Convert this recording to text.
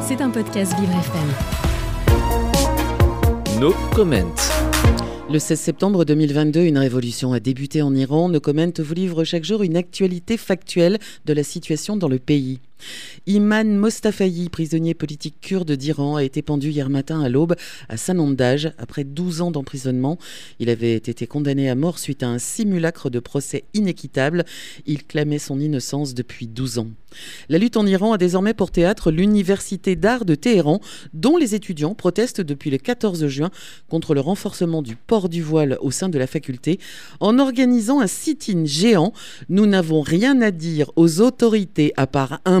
C'est un podcast Vivre FM. No comment. Le 16 septembre 2022, une révolution a débuté en Iran. No Comment vous livre chaque jour une actualité factuelle de la situation dans le pays. Iman Mostafayi, prisonnier politique kurde d'Iran, a été pendu hier matin à l'aube à Saint-Nom-d'Age après 12 ans d'emprisonnement. Il avait été condamné à mort suite à un simulacre de procès inéquitable. Il clamait son innocence depuis 12 ans. La lutte en Iran a désormais pour théâtre l'université d'art de Téhéran, dont les étudiants protestent depuis le 14 juin contre le renforcement du port du voile au sein de la faculté en organisant un sit-in géant. Nous n'avons rien à dire aux autorités à part un